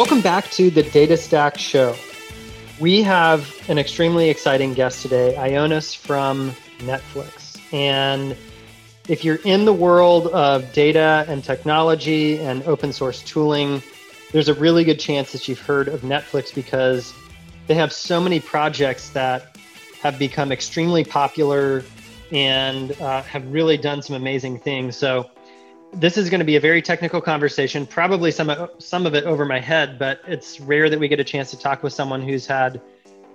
Welcome back to the Data Stack Show. We have an extremely exciting guest today, Ioannis from Netflix. And if you're in the world of data and technology and open source tooling, there's a really good chance that you've heard of Netflix because they have so many projects that have become extremely popular and uh, have really done some amazing things. So this is going to be a very technical conversation, probably some some of it over my head, but it's rare that we get a chance to talk with someone who's had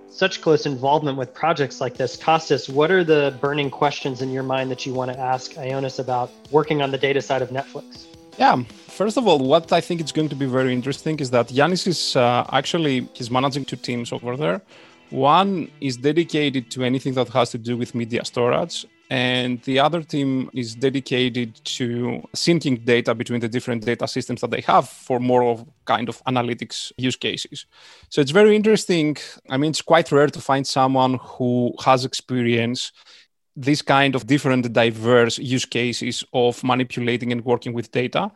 such close involvement with projects like this. Kostas, what are the burning questions in your mind that you want to ask Ioannis about working on the data side of Netflix? Yeah, first of all, what I think is going to be very interesting is that Yanis is uh, actually he's managing two teams over there. One is dedicated to anything that has to do with media storage, and the other team is dedicated to syncing data between the different data systems that they have for more of kind of analytics use cases. So it's very interesting. I mean it's quite rare to find someone who has experience this kind of different diverse use cases of manipulating and working with data.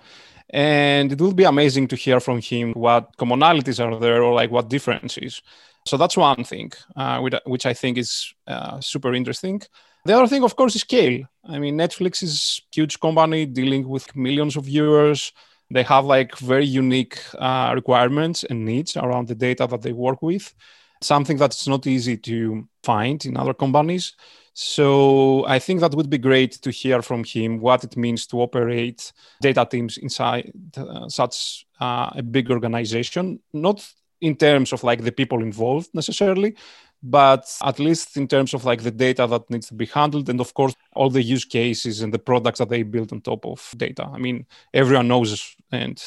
And it will be amazing to hear from him what commonalities are there or like what differences. So that's one thing uh, which i think is uh, super interesting the other thing, of course, is scale. I mean, Netflix is a huge company dealing with millions of viewers. They have like very unique uh, requirements and needs around the data that they work with, something that's not easy to find in other companies. So I think that would be great to hear from him what it means to operate data teams inside uh, such uh, a big organization, not in terms of like the people involved necessarily, but at least in terms of like the data that needs to be handled and of course all the use cases and the products that they build on top of data. I mean everyone knows and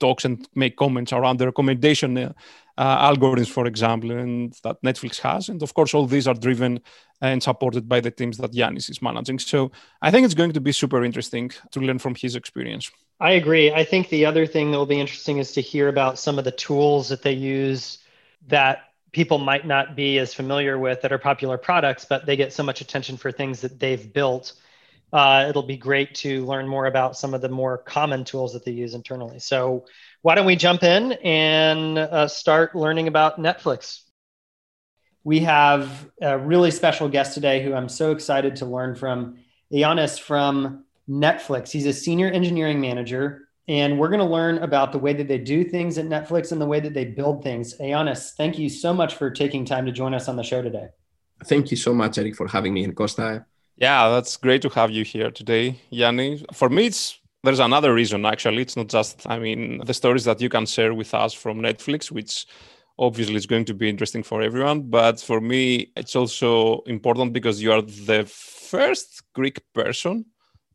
talks and make comments around the recommendation uh, algorithms for example and that netflix has. And of course all these are driven and supported by the teams that yanis is managing. So i think it's going to be super interesting to learn from his experience. I agree. I think the other thing that will be interesting is to hear about some of the tools that they use that people might not be as familiar with that are popular products, but they get so much attention for things that they've built. Uh, it'll be great to learn more about some of the more common tools that they use internally. So, why don't we jump in and uh, start learning about Netflix? We have a really special guest today who I'm so excited to learn from. Ioannis from Netflix. He's a senior engineering manager and we're going to learn about the way that they do things at Netflix and the way that they build things. Ioannis, thank you so much for taking time to join us on the show today. Thank you so much, Eric, for having me in Costa. Yeah, that's great to have you here today, Yanni. For me, it's there's another reason actually. It's not just, I mean, the stories that you can share with us from Netflix, which obviously is going to be interesting for everyone. But for me, it's also important because you are the first Greek person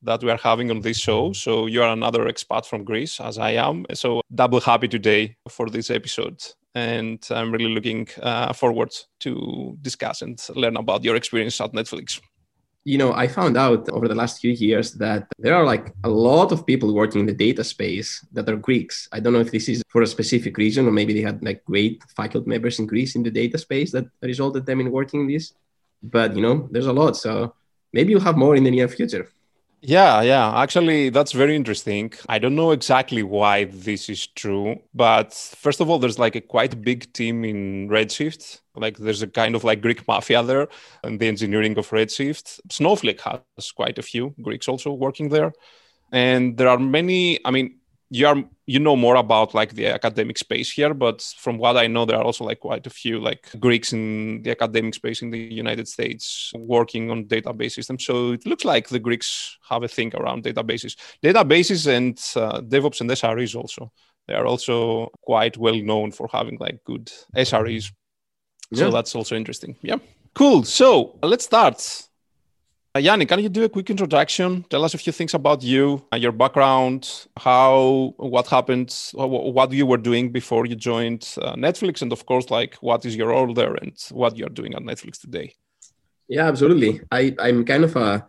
that we are having on this show. So you are another expat from Greece, as I am. So double happy today for this episode. And I'm really looking uh, forward to discuss and learn about your experience at Netflix. You know, I found out over the last few years that there are like a lot of people working in the data space that are Greeks. I don't know if this is for a specific reason or maybe they had like great faculty members in Greece in the data space that resulted them in working in this. But you know, there's a lot. So maybe you'll have more in the near future. Yeah, yeah. Actually, that's very interesting. I don't know exactly why this is true, but first of all, there's like a quite big team in Redshift. Like there's a kind of like Greek mafia there and the engineering of Redshift. Snowflake has quite a few Greeks also working there. And there are many, I mean, you are you know more about like the academic space here but from what i know there are also like quite a few like greeks in the academic space in the united states working on database systems. So it looks like the greeks have a thing around databases. Databases and uh, devops and sres also. They are also quite well known for having like good sres yeah. so that's also interesting. Yeah. Cool. So let's start Yanni, can you do a quick introduction? Tell us a few things about you, uh, your background, how, what happened, what you were doing before you joined uh, Netflix, and of course, like what is your role there and what you're doing at Netflix today. Yeah, absolutely. I, I'm kind of a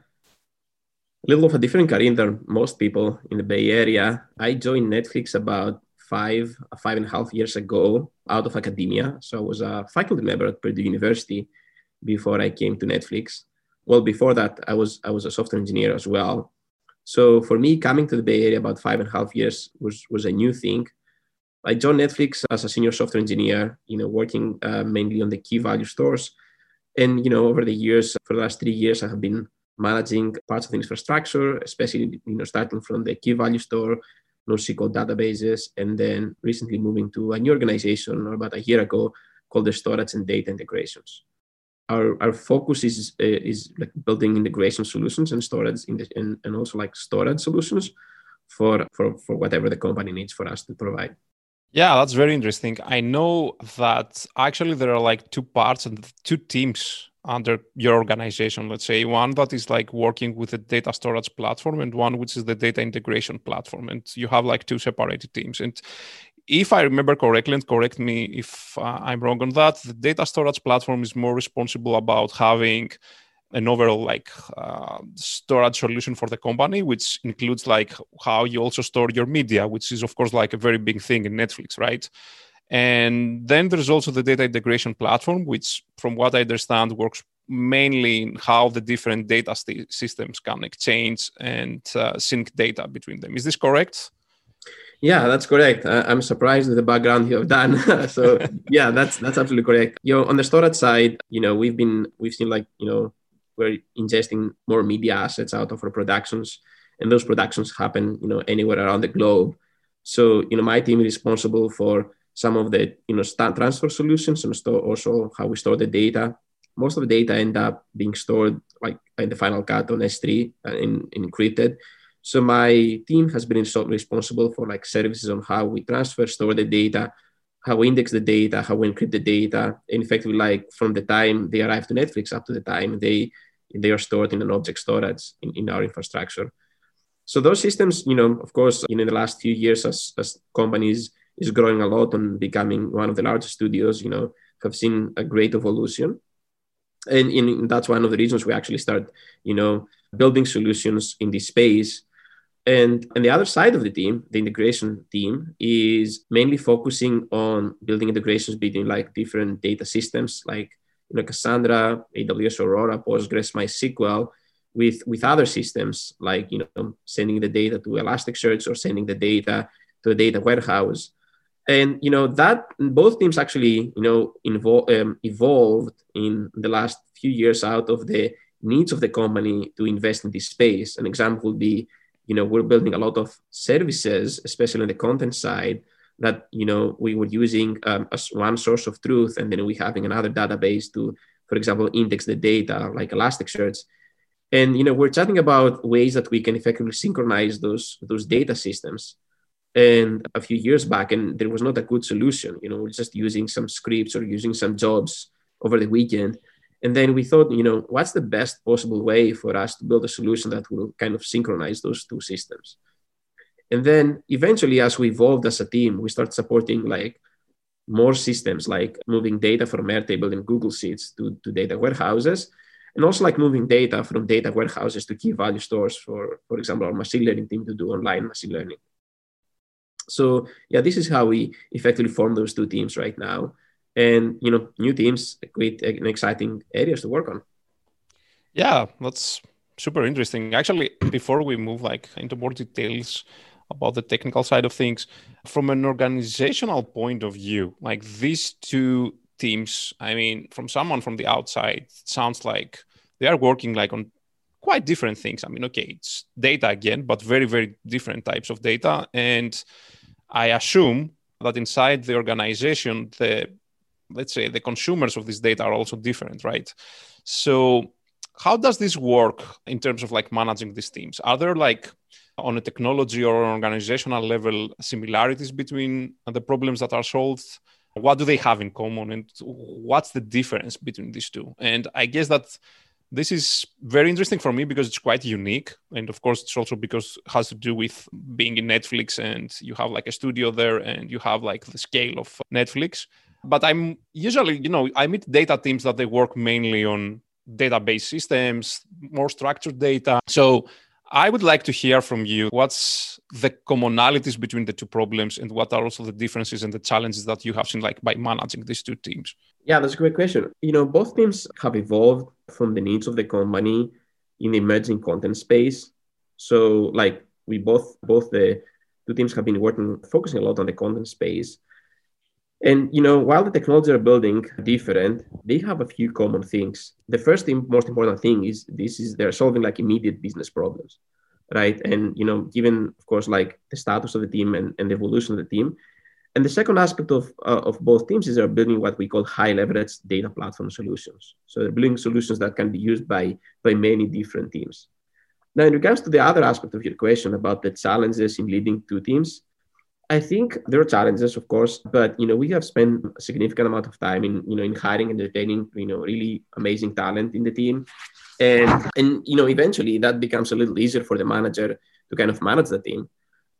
little of a different career than most people in the Bay Area. I joined Netflix about five, five and a half years ago out of academia. So I was a faculty member at Purdue University before I came to Netflix well before that i was i was a software engineer as well so for me coming to the bay area about five and a half years was was a new thing I joined Netflix as a senior software engineer, you know, working uh, mainly on the key value stores. And, you know, over the years, for the last three years, I have been managing parts of the infrastructure, especially, you know, starting from the key value store, NoSQL databases, and then recently moving to a new organization about a year ago called the Storage and Data Integrations. Our, our focus is uh, is like building integration solutions and storage in the, and, and also like storage solutions for, for for whatever the company needs for us to provide. Yeah, that's very interesting. I know that actually there are like two parts and two teams under your organization. Let's say one that is like working with the data storage platform, and one which is the data integration platform. And you have like two separated teams. And if I remember correctly, and correct me if uh, I'm wrong on that, the data storage platform is more responsible about having an overall like uh, storage solution for the company which includes like how you also store your media which is of course like a very big thing in netflix right? And then there's also the data integration platform which from what i understand works mainly in how the different data st- systems can exchange and uh, sync data between them. Is this correct yeah, that's correct. I'm surprised with the background you have done. so yeah, that's that's absolutely correct. You know, on the storage side, you know, we've been we've seen like you know we're ingesting more media assets out of our productions and those productions happen you know anywhere around the globe so you know my team is responsible for some of the you know transfer solutions and store also how we store the data most of the data end up being stored like in the final cut on s3 and uh, encrypted so my team has been responsible for like services on how we transfer store the data how we index the data how we encrypt the data and effectively like from the time they arrive to netflix up to the time they they are stored in an object storage in, in our infrastructure. So those systems, you know, of course, in the last few years, as, as companies is growing a lot and becoming one of the largest studios, you know, have seen a great evolution. And in, that's one of the reasons we actually start, you know, building solutions in this space. And, and the other side of the team, the integration team, is mainly focusing on building integrations between like different data systems, like you know, Cassandra, AWS Aurora, Postgres, MySQL, with, with other systems like you know sending the data to Elasticsearch or sending the data to a data warehouse. And you know that both teams actually you know um, evolved in the last few years out of the needs of the company to invest in this space. An example would be, you know, we're building a lot of services, especially on the content side, that you know we were using um, as one source of truth and then we having another database to for example index the data like elasticsearch. And you know we're chatting about ways that we can effectively synchronize those those data systems. And a few years back and there was not a good solution you know we're just using some scripts or using some jobs over the weekend and then we thought you know what's the best possible way for us to build a solution that will kind of synchronize those two systems and then eventually, as we evolved as a team, we start supporting like more systems, like moving data from Airtable and Google Sheets to, to data warehouses, and also like moving data from data warehouses to key value stores for, for example, our machine learning team to do online machine learning. So yeah, this is how we effectively form those two teams right now. And you know, new teams, great and exciting areas to work on. Yeah, that's super interesting. Actually, before we move like into more details, about the technical side of things. From an organizational point of view, like these two teams, I mean, from someone from the outside, sounds like they are working like on quite different things. I mean, okay, it's data again, but very, very different types of data. And I assume that inside the organization, the let's say the consumers of this data are also different, right? So how does this work in terms of like managing these teams? Are there like on a technology or an organizational level similarities between the problems that are solved what do they have in common and what's the difference between these two and i guess that this is very interesting for me because it's quite unique and of course it's also because it has to do with being in netflix and you have like a studio there and you have like the scale of netflix but i'm usually you know i meet data teams that they work mainly on database systems more structured data so I would like to hear from you what's the commonalities between the two problems and what are also the differences and the challenges that you have seen like by managing these two teams? Yeah, that's a great question. You know, both teams have evolved from the needs of the company in the emerging content space. So like we both both the two teams have been working, focusing a lot on the content space. And you know, while the technology are building different, they have a few common things. The first thing, most important thing is this is they're solving like immediate business problems, right? And you know, given of course like the status of the team and, and the evolution of the team. And the second aspect of, uh, of both teams is they're building what we call high leverage data platform solutions. So they're building solutions that can be used by, by many different teams. Now, in regards to the other aspect of your question about the challenges in leading two teams, I think there are challenges, of course, but you know we have spent a significant amount of time in you know in hiring and retaining you know really amazing talent in the team, and and you know eventually that becomes a little easier for the manager to kind of manage the team,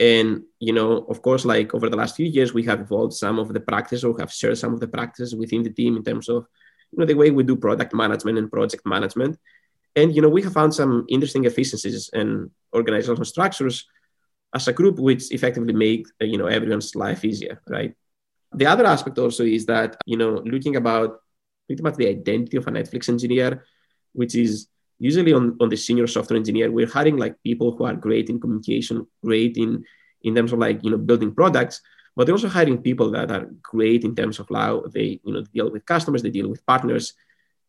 and you know of course like over the last few years we have evolved some of the practices or have shared some of the practices within the team in terms of you know the way we do product management and project management, and you know we have found some interesting efficiencies and organizational structures as a group which effectively make uh, you know everyone's life easier right? The other aspect also is that you know looking about pretty much the identity of a netflix engineer which is usually on, on the senior software engineer we're hiring like people who are great in communication great in in terms of like you know building products but they're also hiring people that are great in terms of how they you know deal with customers they deal with partners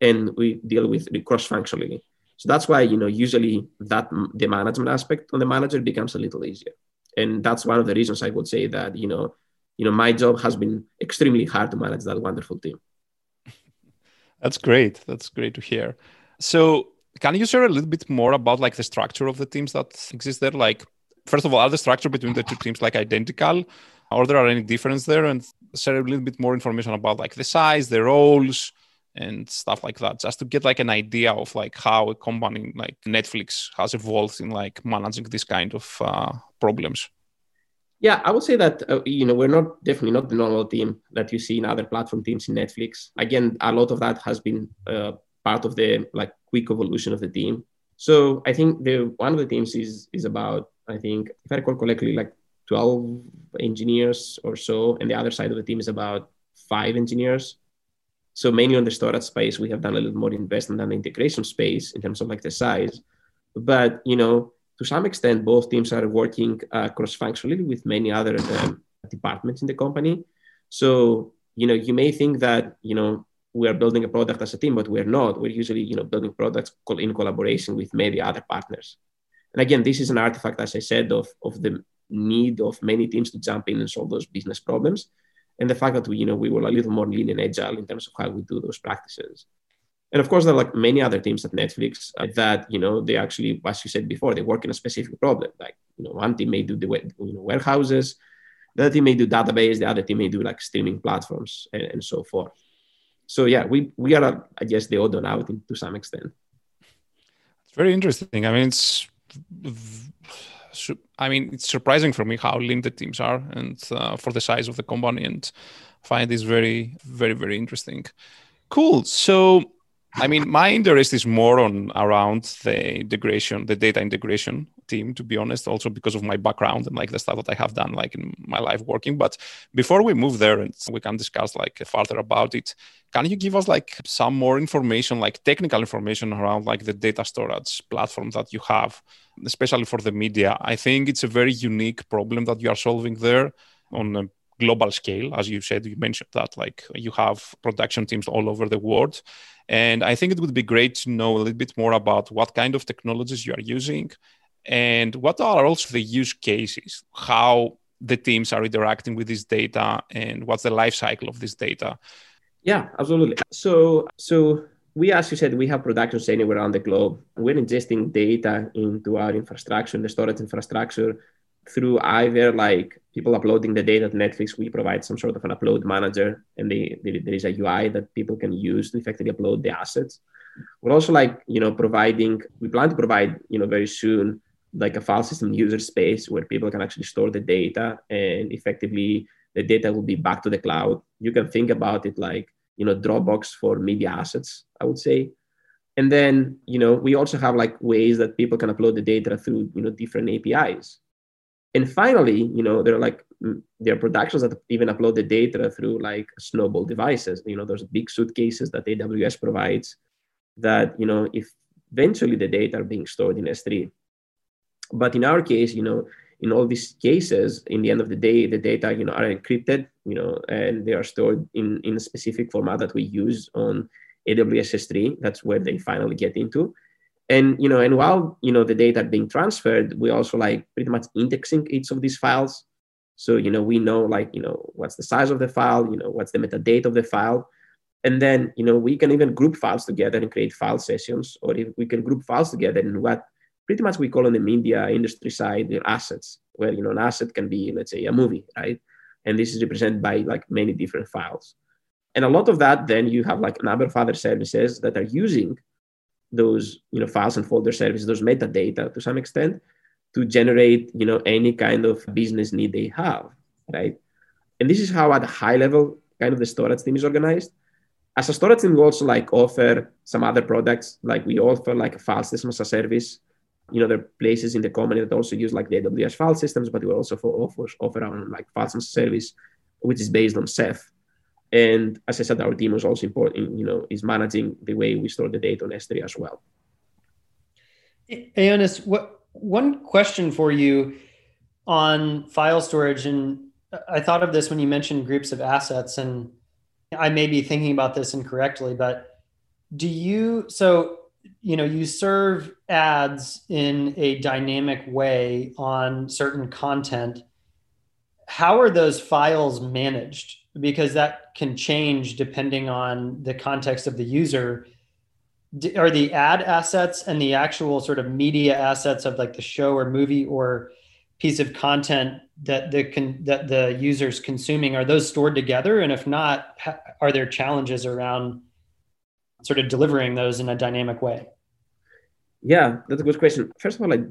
and we deal with cross functionally so that's why you know usually that the management aspect on the manager becomes a little easier, and that's one of the reasons I would say that you know you know my job has been extremely hard to manage that wonderful team. That's great. That's great to hear. So can you share a little bit more about like the structure of the teams that exist there? Like first of all, are the structure between the two teams like identical? Or there are any difference there? And share a little bit more information about like the size, the roles, and stuff like that just to get like an idea of like how a company like netflix has evolved in like managing this kind of uh, problems. Yeah i would say that uh, you know we're not definitely not the normal team that you see in other platform teams in netflix. Again a lot of that has been uh, part of the like quick evolution of the team. So i think the one of the teams is is about i think if i recall correctly like 12 engineers or so and the other side of the team is about five engineers so mainly on the storage space, we have done a little more investment than the integration space in terms of like the size. But you know, to some extent, both teams are working uh, cross-functionally with many other um, departments in the company. So you know, you may think that you know we are building a product as a team, but we're not. We're usually you know building products in collaboration with many other partners. And again, this is an artifact, as I said, of of the need of many teams to jump in and solve those business problems and the fact that we, you know, we were a little more lean and agile in terms of how we do those practices. And of course, there are like many other teams at Netflix uh, that, you know, they actually, as you said before, they work in a specific problem. Like, you know, one team may do the you know, warehouses, the other team may do database, the other team may do like streaming platforms and, and so forth. So yeah, we we are, I guess, the odd one out to some extent. It's very interesting. I mean, it's I mean, it's surprising for me how lean the teams are and uh, for the size of the company, and find this very, very, very interesting. Cool. So, I mean, my interest is more on around the integration, the data integration team, to be honest, also because of my background and like the stuff that I have done like in my life working. But before we move there and we can discuss like further about it, can you give us like some more information, like technical information around like the data storage platform that you have, especially for the media? I think it's a very unique problem that you are solving there on a global scale as you said you mentioned that like you have production teams all over the world and i think it would be great to know a little bit more about what kind of technologies you are using and what are also the use cases? How the teams are interacting with this data and what's the life cycle of this data? Yeah absolutely. So so we as you said we have productions anywhere around the globe. We're ingesting data into our infrastructure the storage infrastructure through either like people uploading the data to netflix. We provide some sort of an upload manager and they, they, there is a ui that people can use to effectively upload the assets. We're also like you know providing we plan to provide you know very soon like a file system user space where people can actually store the data and effectively the data will be back to the cloud. You can think about it like, you know, Dropbox for media assets, I would say. And then, you know, we also have like ways that people can upload the data through, you know, different APIs. And finally, you know, there are like mm, there are productions that even upload the data through like snowball devices. You know, those big suitcases that AWS provides that, you know, if eventually the data are being stored in S3, but in our case, you know, in all these cases, in the end of the day, the data, you know, are encrypted, you know, and they are stored in, in a specific format that we use on AWS S3. That's where they finally get into. And, you know, and while, you know, the data are being transferred, we also like pretty much indexing each of these files. So, you know, we know like, you know, what's the size of the file, you know, what's the metadata of the file. And then, you know, we can even group files together and create file sessions, or if we can group files together in what pretty much we call on the media industry side the assets, where you know an asset can be, let's say, a movie, right? And this is represented by like many different files. And a lot of that, then you have like a number of other services that are using those, you know, files and folder services, those metadata to some extent, to generate, you know, any kind of business need they have, right? And this is how at a high level, kind of the storage team is organized. As a storage team, we also like offer some other products, like we offer like a file system as a service you know, there are places in the company that also use like the AWS file systems, but we also for offer, offer our like files and service, which is based on Ceph. And as I said, our team is also important, you know, is managing the way we store the data on S3 as well. Ioannis, what one question for you on file storage, and I thought of this when you mentioned groups of assets, and I may be thinking about this incorrectly, but do you so you know you serve ads in a dynamic way on certain content. How are those files managed? Because that can change depending on the context of the user. Are the ad assets and the actual sort of media assets of like the show or movie or piece of content that the con- that the users consuming are those stored together? And if not are there challenges around sort of delivering those in a dynamic way? Yeah, that's a good question. First of all, I,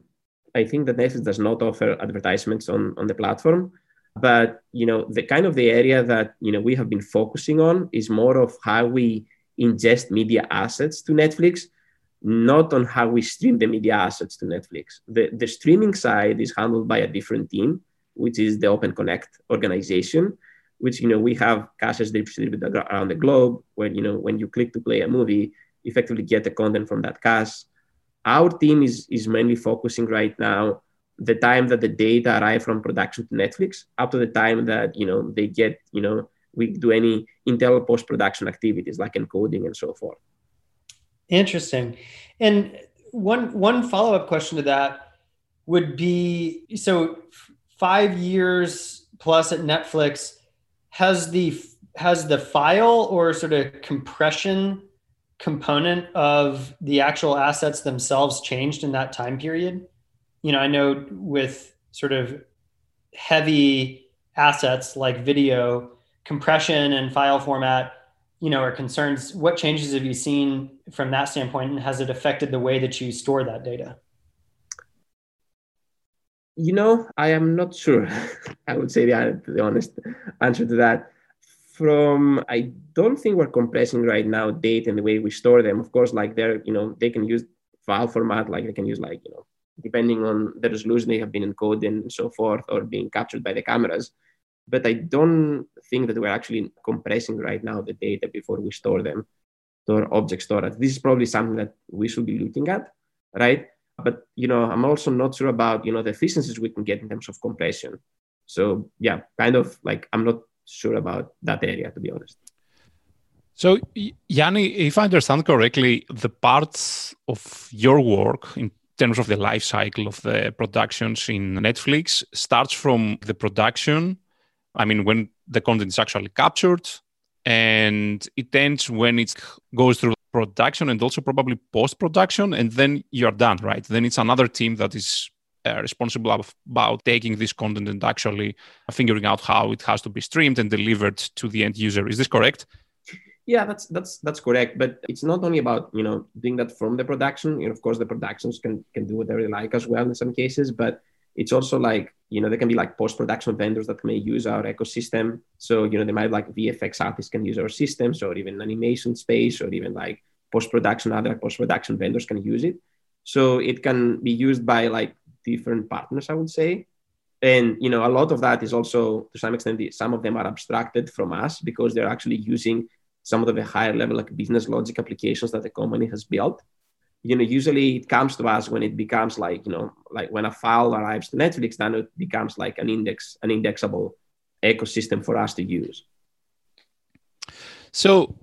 I think that Netflix does not offer advertisements on, on the platform. But you know, the kind of the area that you know we have been focusing on is more of how we ingest media assets to Netflix, not on how we stream the media assets to Netflix. The, the streaming side is handled by a different team, which is the Open Connect organization which you know we have caches distributed around the globe where you know when you click to play a movie effectively get the content from that cache. Our team is is mainly focusing right now the time that the data arrive from production to netflix up to the time that you know they get you know we do any internal post production activities like encoding and so forth. Interesting. And one one follow-up question to that would be so five years plus at netflix has the has the file or sort of compression component of the actual assets themselves changed in that time period? You know, I know with sort of heavy assets like video, compression and file format, you know, are concerns. What changes have you seen from that standpoint, and has it affected the way that you store that data? You know, I am not sure. I would say the, the honest answer to that. From I don't think we're compressing right now data in the way we store them. Of course, like they're you know they can use file format, like they can use like you know depending on the resolution they have been encoded and so forth, or being captured by the cameras. But I don't think that we're actually compressing right now the data before we store them our object storage. This is probably something that we should be looking at, right? But you know i'm also not sure about you know the efficiencies we can get in terms of compression. So yeah kind of like i'm not sure about that area to be honest. So yanni if i understand correctly the parts of your work in terms of the life cycle of the productions in netflix starts from the production i mean when the content is actually captured and it ends when it goes through production and also probably post production and then you're done right? Then it's another team that is uh, responsible about taking this content and actually figuring out how it has to be streamed and delivered to the end user. Is this correct? Yeah that's that's that's correct but it's not only about you know doing that from the production. You know, of course the productions can can do whatever they like as well in some cases but it's also like you know there can be like post-production vendors that may use our ecosystem. So you know they might like vfx artists can use our systems or even animation space or even like post-production other post-production vendors can use it. So it can be used by like different partners i would say. And you know a lot of that is also to some extent some of them are abstracted from us because they're actually using some of the higher level like business logic applications that the company has built you know, usually it comes to us when it becomes like, you know, like when a file arrives to Netflix, then it becomes like an index, an indexable ecosystem for us to use. So,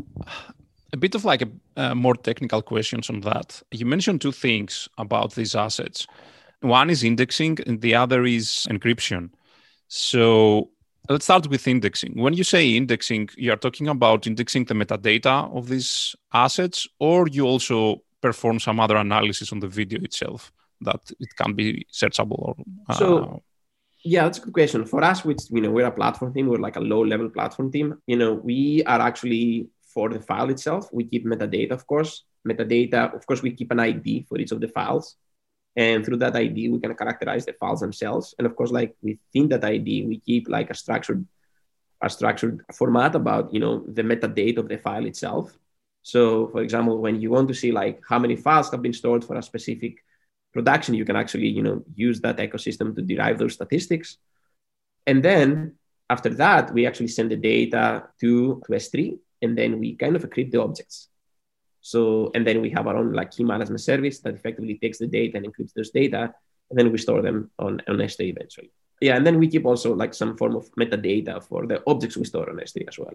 a bit of like a more technical questions on that. You mentioned two things about these assets. One is indexing, and the other is encryption. So, let's start with indexing. When you say indexing, you are talking about indexing the metadata of these assets, or you also perform some other analysis on the video itself that it can be searchable or uh... so yeah that's a good question. For us which you know we're a platform team we're like a low level platform team you know we are actually for the file itself we keep metadata of course. Metadata of course we keep an id for each of the files. And through that id we can characterize the files themselves. And of course like within that id we keep like a structured a structured format about you know the metadata of the file itself so for example when you want to see like how many files have been stored for a specific production you can actually you know use that ecosystem to derive those statistics and then after that we actually send the data to, to s3 and then we kind of encrypt the objects so, and then we have our own like key management service that effectively takes the data and encrypts those data, and then we store them on, on S3 eventually. Yeah, and then we keep also like some form of metadata for the objects we store on S3 as well.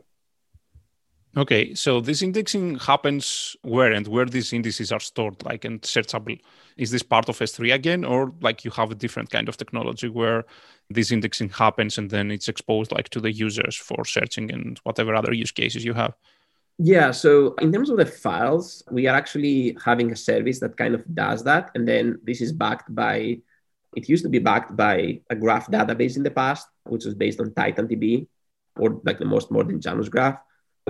Okay, so this indexing happens where and where these indices are stored, like and searchable. Is this part of S3 again, or like you have a different kind of technology where this indexing happens and then it's exposed like to the users for searching and whatever other use cases you have? Yeah, so in terms of the files, we are actually having a service that kind of does that. And then this is backed by, it used to be backed by a graph database in the past, which was based on TitanDB or like the most modern JanusGraph.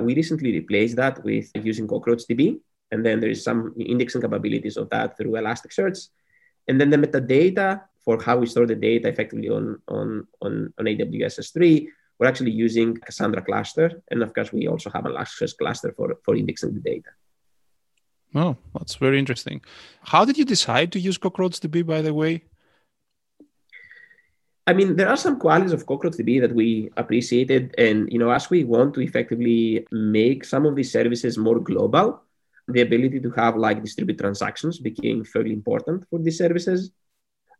We recently replaced that with using CockroachDB. And then there is some indexing capabilities of that through Elasticsearch. And then the metadata for how we store the data effectively on, on, on, on AWS S3 we're actually using Cassandra cluster. And of course, we also have a Elasticsearch cluster for, for indexing the data. Oh, that's very interesting. How did you decide to use CockroachDB, by the way? I mean, there are some qualities of CockroachDB that we appreciated. And, you know, as we want to effectively make some of these services more global, the ability to have like distributed transactions became fairly important for these services.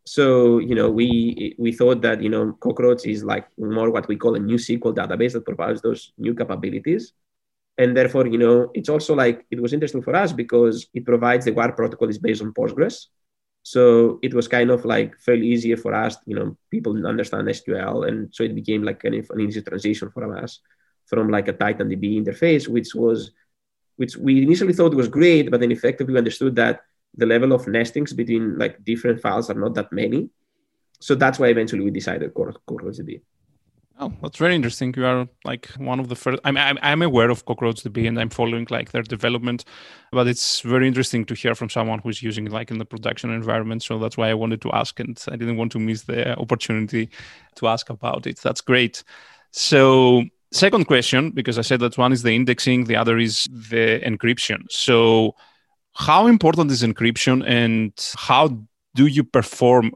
So, you know, we we thought that, you know, Cockroach is like more what we call a NewSQL database that provides those new capabilities. And therefore, you know, it's also like it was interesting for us because it provides the wire protocol is based on Postgres. So it was kind of like fairly easier for us, you know, people understand SQL. And so it became like kind of an easy transition for us from like a TitanDB interface, which was, which we initially thought was great, but then effectively understood that the level of nestings between like different files are not that many. So that's why eventually we decided CockroachDB. Oh, that's very interesting. You are like one of the first. I'm, I'm I'm aware of CockroachDB and I'm following like their development, but it's very interesting to hear from someone who's using like in the production environment. So that's why I wanted to ask, and I didn't want to miss the opportunity to ask about it. That's great. So second question, because I said that one is the indexing, the other is the encryption. So how important is encryption and how do you perform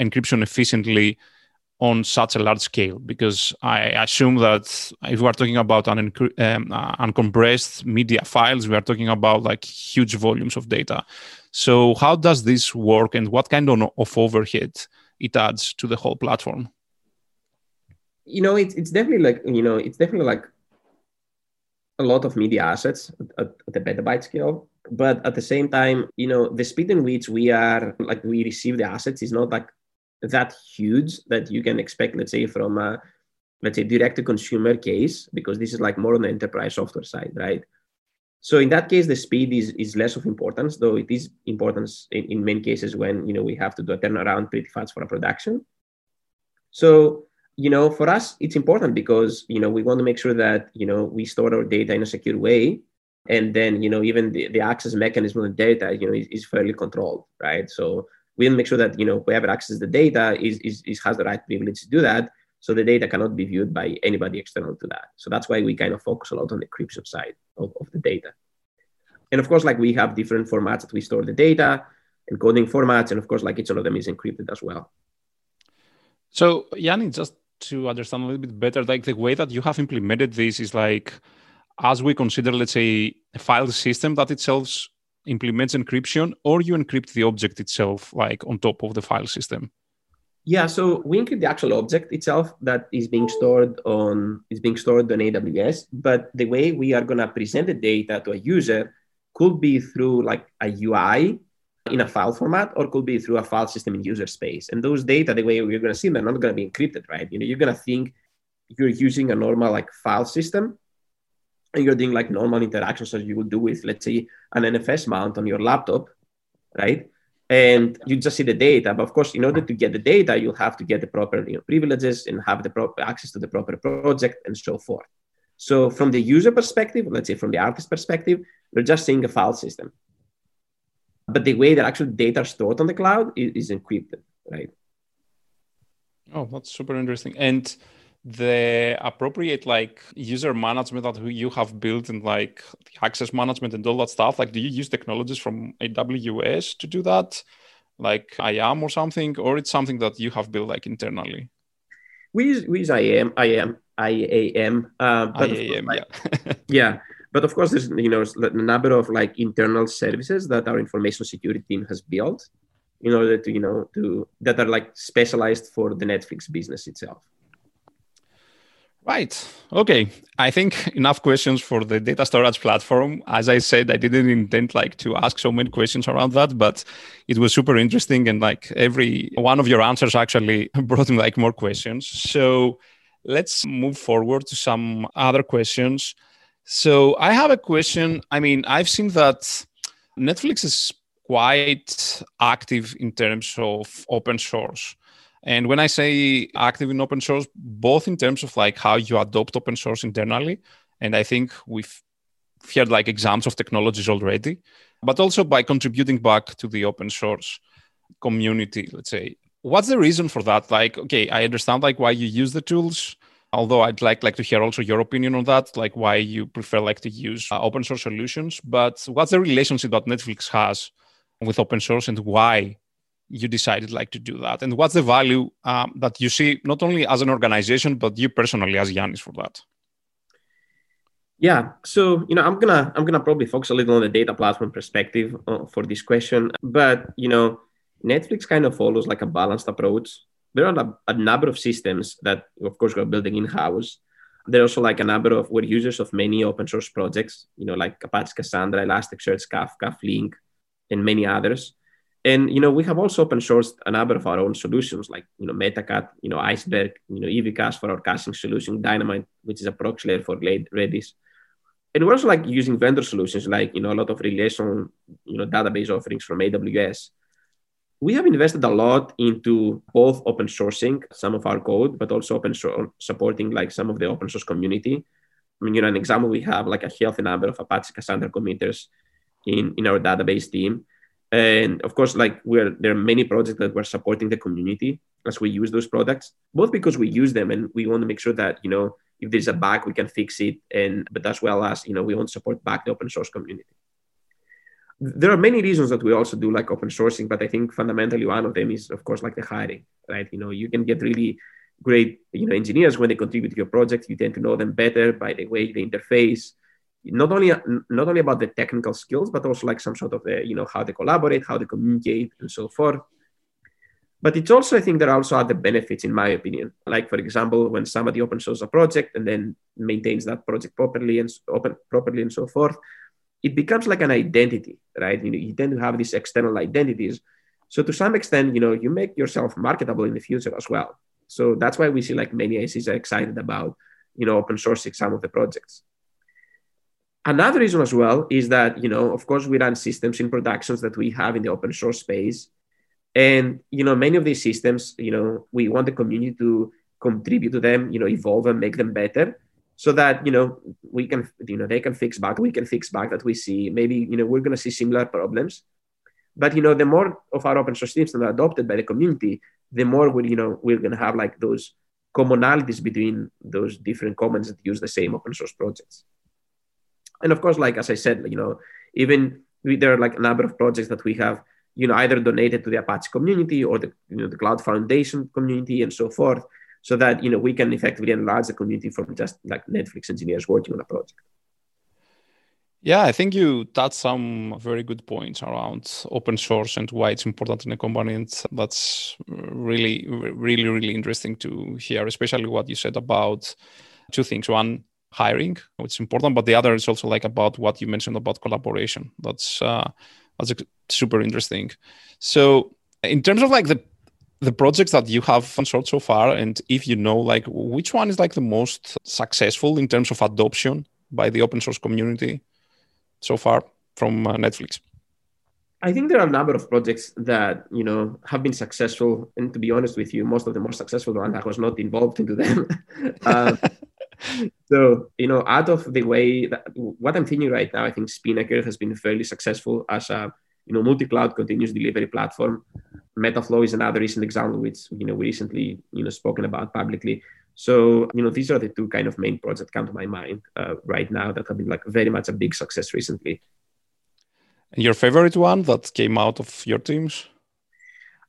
encryption efficiently on such a large scale? Because I assume that if we are talking about an um, uh, uncompressed media files, we are talking about like huge volumes of data. So how does this work and what kind of, of overhead it adds to the whole platform? You know, it's, it's definitely like, you know, it's definitely like a lot of media assets at, at the petabyte scale but at the same time you know the speed in which we are like we receive the assets is not like that huge that you can expect let's say from a let's say direct to consumer case because this is like more on the enterprise software side right? So in that case the speed is is less of importance though it is importance in, in many cases when you know we have to do a turnaround pretty fast for a production. So you know for us it's important because you know we want to make sure that you know we store our data in a secure way and then you know even the, the access mechanism of the data you know is, is fairly controlled right? So we make sure that you know whoever accesses the data is, is, is has the right privilege to do that. So the data cannot be viewed by anybody external to that. So that's why we kind of focus a lot on the encryption side of, of the data. And of course like we have different formats that we store the data encoding formats and of course like each one of them is encrypted as well. So yanni just to understand a little bit better like the way that you have implemented this is like as we consider, let's say, a file system that itself implements encryption or you encrypt the object itself like on top of the file system? Yeah so we encrypt the actual object itself that is being stored on is being stored on aws but the way we are going to present the data to a user could be through like a ui in a file format or could be through a file system in user space. And those data the way we're going to see them are not going to be encrypted right? You know you're going to think you're using a normal like file system and you're doing like normal interactions as you would do with, let's say, an NFS mount on your laptop, right? And you just see the data. But of course, in order to get the data, you'll have to get the proper you know, privileges and have the proper access to the proper project and so forth. So from the user perspective, let's say from the artist perspective, we're just seeing a file system. But the way that actual data stored on the cloud is, is encrypted, right? Oh, that's super interesting. And the appropriate like user management that you have built and like the access management and all that stuff like do you use technologies from aws to do that? Like iam or something or it's something that you have built like internally? We use, we use iam iam iam uh, but IAM, course, yeah. yeah but of course there's you know a number of like internal services that our information security team has built in order to you know to that are like specialized for the netflix business itself Right. Okay. I think enough questions for the data storage platform. As I said, I didn't intend like to ask so many questions around that, but it was super interesting and like every one of your answers actually brought me like more questions. So let's move forward to some other questions. So I have a question. I mean, I've seen that Netflix is quite active in terms of open source. And when I say active in open source, both in terms of like how you adopt open source internally, and I think we've heard like examples of technologies already, but also by contributing back to the open source community, let's say. What's the reason for that? Like, okay, I understand like why you use the tools, although I'd like like to hear also your opinion on that, like why you prefer like to use uh, open source solutions. But what's the relationship that Netflix has with open source and why you decided like to do that? And what's the value um, that you see not only as an organization but you personally as Yanis for that? Yeah so you know i'm gonna i'm gonna probably focus a little on the data platform perspective uh, for this question. But you know netflix kind of follows like a balanced approach. There are a, a number of systems that of course we're building in-house. There are also like a number of we're users of many open source projects you know like apache cassandra elasticsearch kafka flink and many others and you know we have also open sourced a number of our own solutions like you know metacat you know iceberg you know evcache for our caching solution dynamite which is a proxy layer for redis. And we're also like using vendor solutions like you know a lot of relational you know database offerings from aws we have invested a lot into both open sourcing some of our code but also open source supporting like some of the open source community. I mean you know an example we have like a healthy number of apache cassandra committers in in our database team and of course like we're there are many projects that we're supporting the community as we use those products both because we use them and we want to make sure that you know if there's a bug we can fix it. And but as well as you know we want to support back the open source community. There are many reasons that we also do like open sourcing but i think fundamentally one of them is of course like the hiring right? You know you can get really great you know engineers when they contribute to your project. You tend to know them better by the way they interface not only not only about the technical skills, but also like some sort of the, you know how they collaborate, how they communicate, and so forth. But it's also, I think, there are also other benefits, in my opinion. Like, for example, when somebody open source a project and then maintains that project properly and open properly and so forth, it becomes like an identity, right? You know, you tend to have these external identities. So to some extent, you know, you make yourself marketable in the future as well. So that's why we see like many ICs are excited about, you know, open sourcing some of the projects. Another reason as well is that, you know, of course, we run systems in productions that we have in the open source space. And, you know, many of these systems, you know, we want the community to contribute to them, you know, evolve and make them better so that, you know, we can, you know, they can fix back, we can fix back that we see. Maybe, you know, we're going to see similar problems. But, you know, the more of our open source systems are adopted by the community, the more we, you know, we're going to have like those commonalities between those different commons that use the same open source projects and of course like as i said you know even we, there are like a number of projects that we have you know either donated to the apache community or the you know the cloud foundation community and so forth so that you know we can effectively enlarge the community from just like netflix engineers working on a project Yeah, I think you touched some very good points around open source and why it's important in a company. And that's really, really, really interesting to hear, especially what you said about two things. One, hiring, which is important, but the other is also like about what you mentioned about collaboration. That's uh, that's super interesting. So, in terms of like the the projects that you have sold so far, and if you know, like which one is like the most successful in terms of adoption by the open source community so far from uh, Netflix? I think there are a number of projects that you know have been successful, and to be honest with you, most of the more successful ones I was not involved into them. uh, so you know, out of the way that what I'm thinking right now, I think Spinnaker has been fairly successful as a you know multi-cloud continuous delivery platform. Metaflow is another recent example, which you know we recently you know spoken about publicly. So you know these are the two kind of main projects that come to my mind uh, right now that have been like very much a big success recently. and Your favorite one that came out of your teams?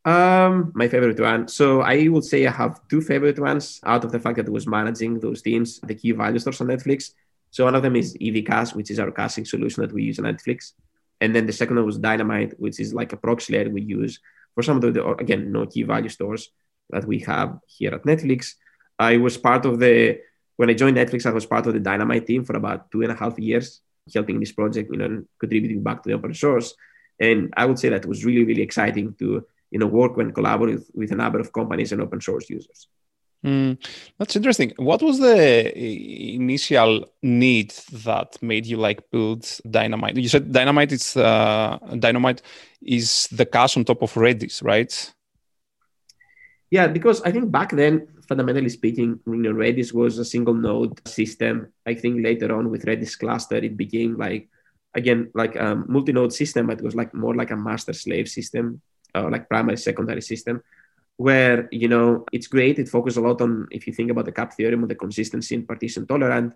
Um, my favorite one. So I would say I have two favorite ones out of the fact that I was managing those teams, the key value stores on Netflix. So one of them is EVCache, which is our caching solution that we use on Netflix. And then the second one was Dynamite, which is like a proxy layer we use for some of the, again, no key value stores that we have here at Netflix. I was part of the, when I joined Netflix, I was part of the Dynamite team for about two and a half years, helping this project, you know, contributing back to the open source. And I would say that was really, really exciting to you know work and collaborate with a number of companies and open source users. Mm, that's interesting. What was the initial need that made you like build Dynamite? You said Dynamite is uh, Dynamite is the cache on top of Redis, right? Yeah, because I think back then, fundamentally speaking, you know, Redis was a single node system. I think later on with Redis cluster, it became like again like a multi-node system, but it was like more like a master slave system uh, like primary secondary system where you know it's great. It focuses a lot on if you think about the cap theorem of the consistency and partition tolerant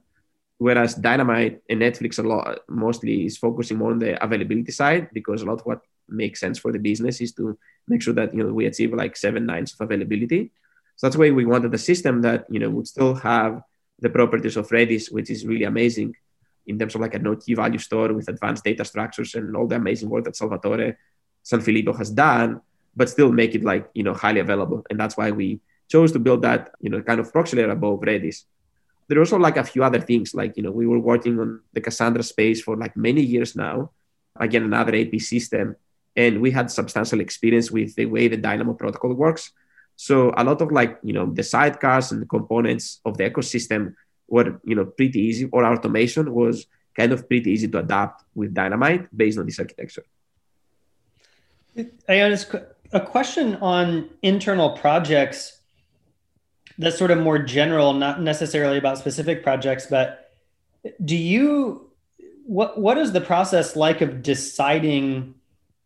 whereas dynamite and netflix a lot mostly is focusing more on the availability side because a lot of what makes sense for the business is to make sure that you know we achieve like seven nines of availability. So that's why we wanted a system that you know would still have the properties of redis which is really amazing in terms of like a no key value store with advanced data structures and all the amazing work that salvatore Sanfilippo has done, but still make it like, you know, highly available. And that's why we chose to build that, you know, kind of proxy layer above Redis. There are also like a few other things, like, you know, we were working on the Cassandra space for like many years now. Again, another AP system. And we had substantial experience with the way the Dynamo protocol works. So a lot of like, you know, the sidecars and the components of the ecosystem were, you know, pretty easy, or automation was kind of pretty easy to adapt with Dynamite based on this architecture. Ioannis, a question on internal projects that's sort of more general, not necessarily about specific projects, but do you what what is the process like of deciding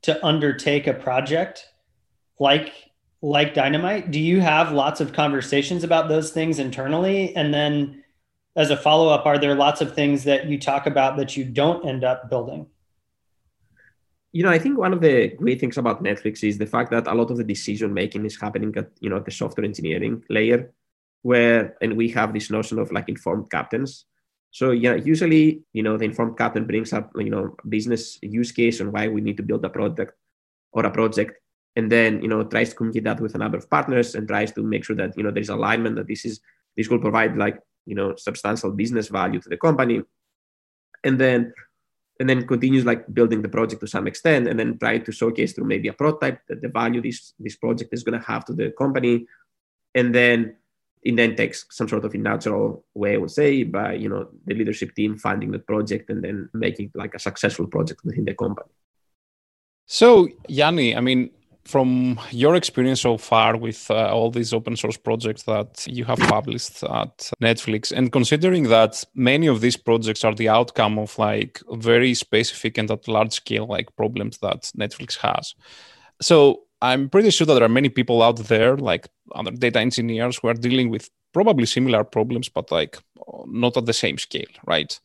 to undertake a project like like dynamite? Do you have lots of conversations about those things internally? And then as a follow-up are there lots of things that you talk about that you don't end up building you know, I think one of the great things about Netflix is the fact that a lot of the decision making is happening at you know at the software engineering layer, where and we have this notion of like informed captains. So yeah, usually you know the informed captain brings up you know business use case on why we need to build a product or a project, and then you know tries to communicate that with a number of partners and tries to make sure that you know there's alignment that this is this will provide like you know substantial business value to the company, and then and then continues like building the project to some extent and then try to showcase through maybe a prototype that the value this this project is going to have to the company. And then it then takes some sort of a natural way i would say by you know the leadership team funding the project and then making like a successful project within the company. So yanni i mean from your experience so far with uh, all these open source projects that you have published at Netflix, and considering that many of these projects are the outcome of like very specific and at large scale like problems that Netflix has. So I'm pretty sure that there are many people out there, like other data engineers, who are dealing with probably similar problems, but like not at the same scale, right?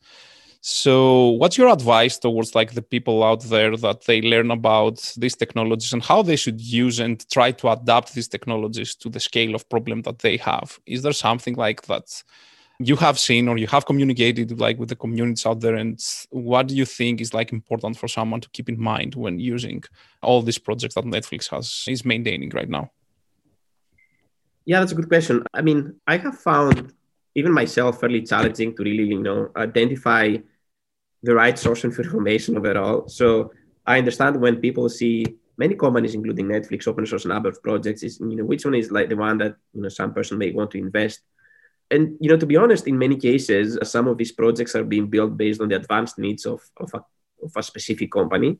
So, what's your advice towards like the people out there that they learn about these technologies and how they should use and try to adapt these technologies to the scale of problem that they have? Is there something like that you have seen or you have communicated like with the communities out there? And what do you think is like important for someone to keep in mind when using all these projects that netflix has is maintaining right now? Yeah that's a good question. I mean i have found even myself fairly challenging to really you know identify the right source of information overall so i understand when people see many companies including netflix open source a number of projects is you know which one is like the one that you know some person may want to invest? And you know to be honest in many cases some of these projects are being built based on the advanced needs of, of, a, of a specific company.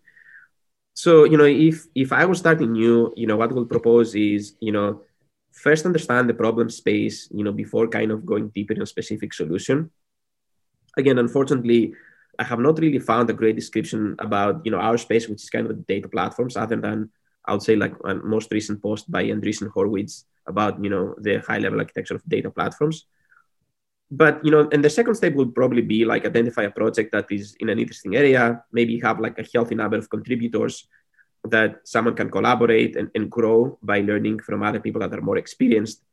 So you know if if i was starting new you know what we'll propose is you know first understand the problem space you know before kind of going deeper in a specific solution. Again unfortunately i have not really found a great description about you know our space which is kind of the data platforms other than i would say like a most recent post by andreessen horowitz about you know the high level architecture of data platforms. But you know and the second step would probably be like identify a project that is in an interesting area maybe have like a healthy number of contributors that someone can collaborate and, and grow by learning from other people that are more experienced.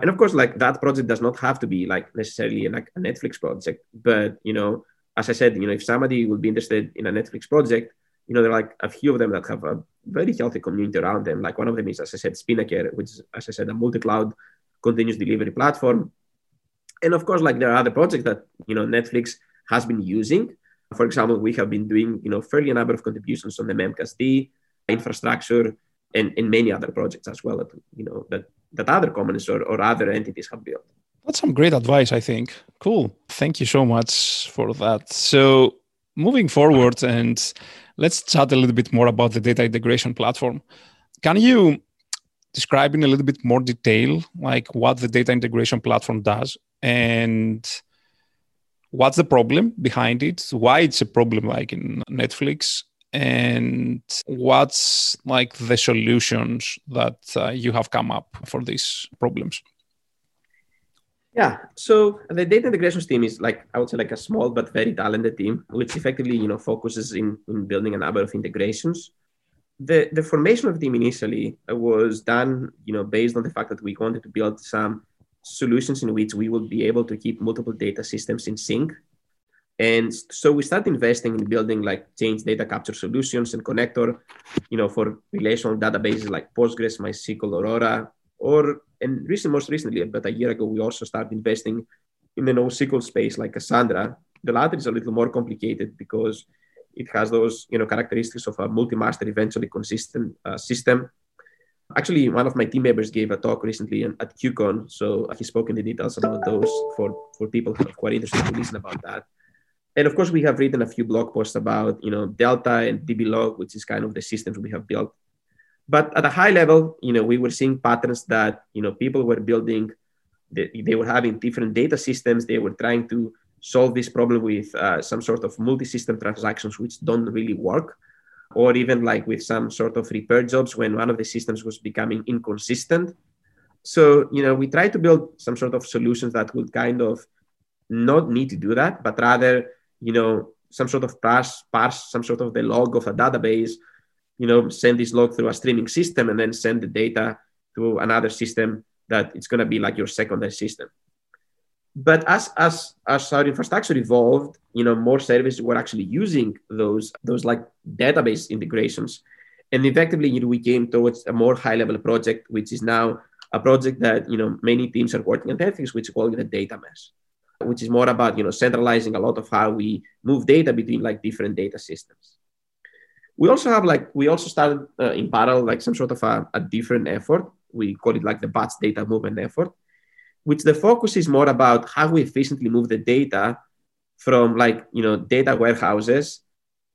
And of course like that project does not have to be like necessarily like a netflix project but you know as i said you know if somebody would be interested in a netflix project you know there are like a few of them that have a very healthy community around them. Like one of them is as i said spinnaker which is as i said a multi-cloud continuous delivery platform. And of course like there are other projects that you know netflix has been using. For example we have been doing you know fairly a number of contributions on the memcached infrastructure and, and many other projects as well that you know that that other companies or, or other entities have built that's some great advice i think. Cool. Thank you so much for that. So moving forward and let's chat a little bit more about the data integration platform. Can you describe in a little bit more detail like what the data integration platform does and what's the problem behind it why it's a problem like in netflix and what's like the solutions that uh, you have come up for these problems yeah so the data integrations team is like i would say like a small but very talented team which effectively you know focuses in, in building a number of integrations the the formation of the team initially was done you know based on the fact that we wanted to build some solutions in which we would be able to keep multiple data systems in sync. And so we start investing in building like change data capture solutions and connector, you know, for relational databases like Postgres, MySQL, Aurora, or and recent, most recently, about a year ago, we also started investing in the NoSQL space like Cassandra. The latter is a little more complicated because it has those, you know, characteristics of a multi-master eventually consistent uh, system Actually, one of my team members gave a talk recently at QCon, so he spoke in the details about those for, for people who are quite interested to listen about that. And of course, we have written a few blog posts about, you know, Delta and DBlog, which is kind of the systems we have built. But at a high level, you know, we were seeing patterns that, you know, people were building, they, they were having different data systems. They were trying to solve this problem with uh, some sort of multi-system transactions, which don't really work or even like with some sort of repair jobs when one of the systems was becoming inconsistent. So, you know, we try to build some sort of solutions that would kind of not need to do that, but rather, you know, some sort of parse, parse some sort of the log of a database, you know, send this log through a streaming system and then send the data to another system that it's going to be like your secondary system. But as as as our infrastructure evolved you know more services were actually using those those like database integrations. And effectively you know, we came towards a more high level project which is now a project that you know many teams are working on netflix which is called the data mesh which is more about you know centralizing a lot of how we move data between like different data systems we also have like we also started uh, in parallel like some sort of a, a different effort. We call it like the batch data movement effort which the focus is more about how we efficiently move the data from like you know data warehouses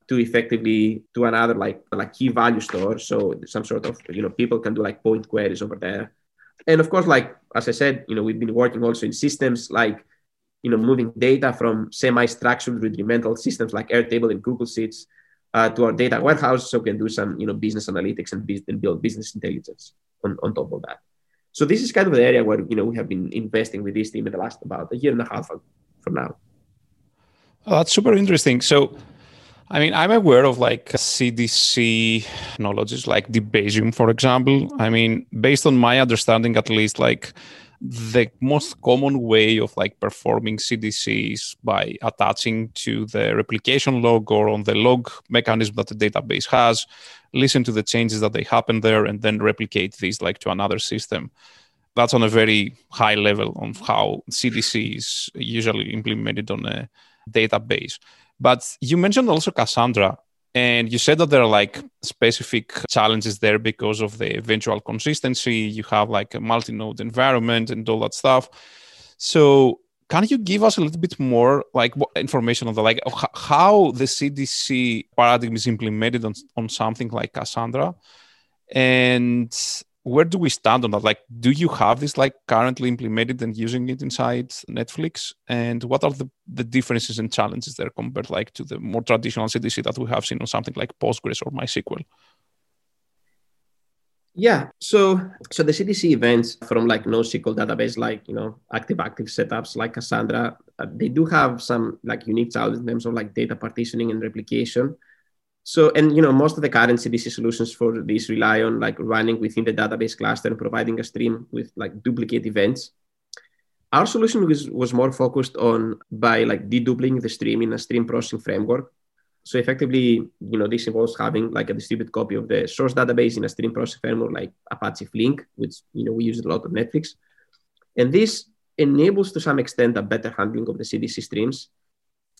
to effectively to another like like key value store. So some sort of you know people can do like point queries over there. And of course like as i said you know we've been working also in systems like you know moving data from semi-structured rudimental systems like airtable and google sheets uh, to our data warehouse so we can do some you know business analytics and, and build business intelligence on, on top of that so this is kind of the area where you know we have been investing with this team in the last about a year and a half from now. Oh, that's super interesting. So, I mean, I'm aware of like CDC knowledges like Debezium, for example. I mean, based on my understanding, at least, like the most common way of like performing CDCs is by attaching to the replication log or on the log mechanism that the database has, listen to the changes that they happen there, and then replicate these like to another system. That's on a very high level of how CDC is usually implemented on a database. But you mentioned also Cassandra, and you said that there are like specific challenges there because of the eventual consistency. You have like a multi node environment and all that stuff. So, can you give us a little bit more like information on the like how the CDC paradigm is implemented on, on something like Cassandra? And where do we stand on that? Like do you have this like currently implemented and using it inside netflix? And what are the, the differences and challenges there compared like to the more traditional cdc that we have seen on something like postgres or mysql? Yeah so so the cdc events from like nosql database like you know active active setups like cassandra uh, they do have some like unique challenges in terms of like data partitioning and replication so, and you know, most of the current CDC solutions for this rely on like running within the database cluster and providing a stream with like duplicate events. Our solution was, was more focused on by like deduplicating the stream in a stream processing framework. So effectively, you know, this involves having like a distributed copy of the source database in a stream processing framework like Apache Flink, which you know we use a lot on Netflix. And this enables to some extent a better handling of the CDC streams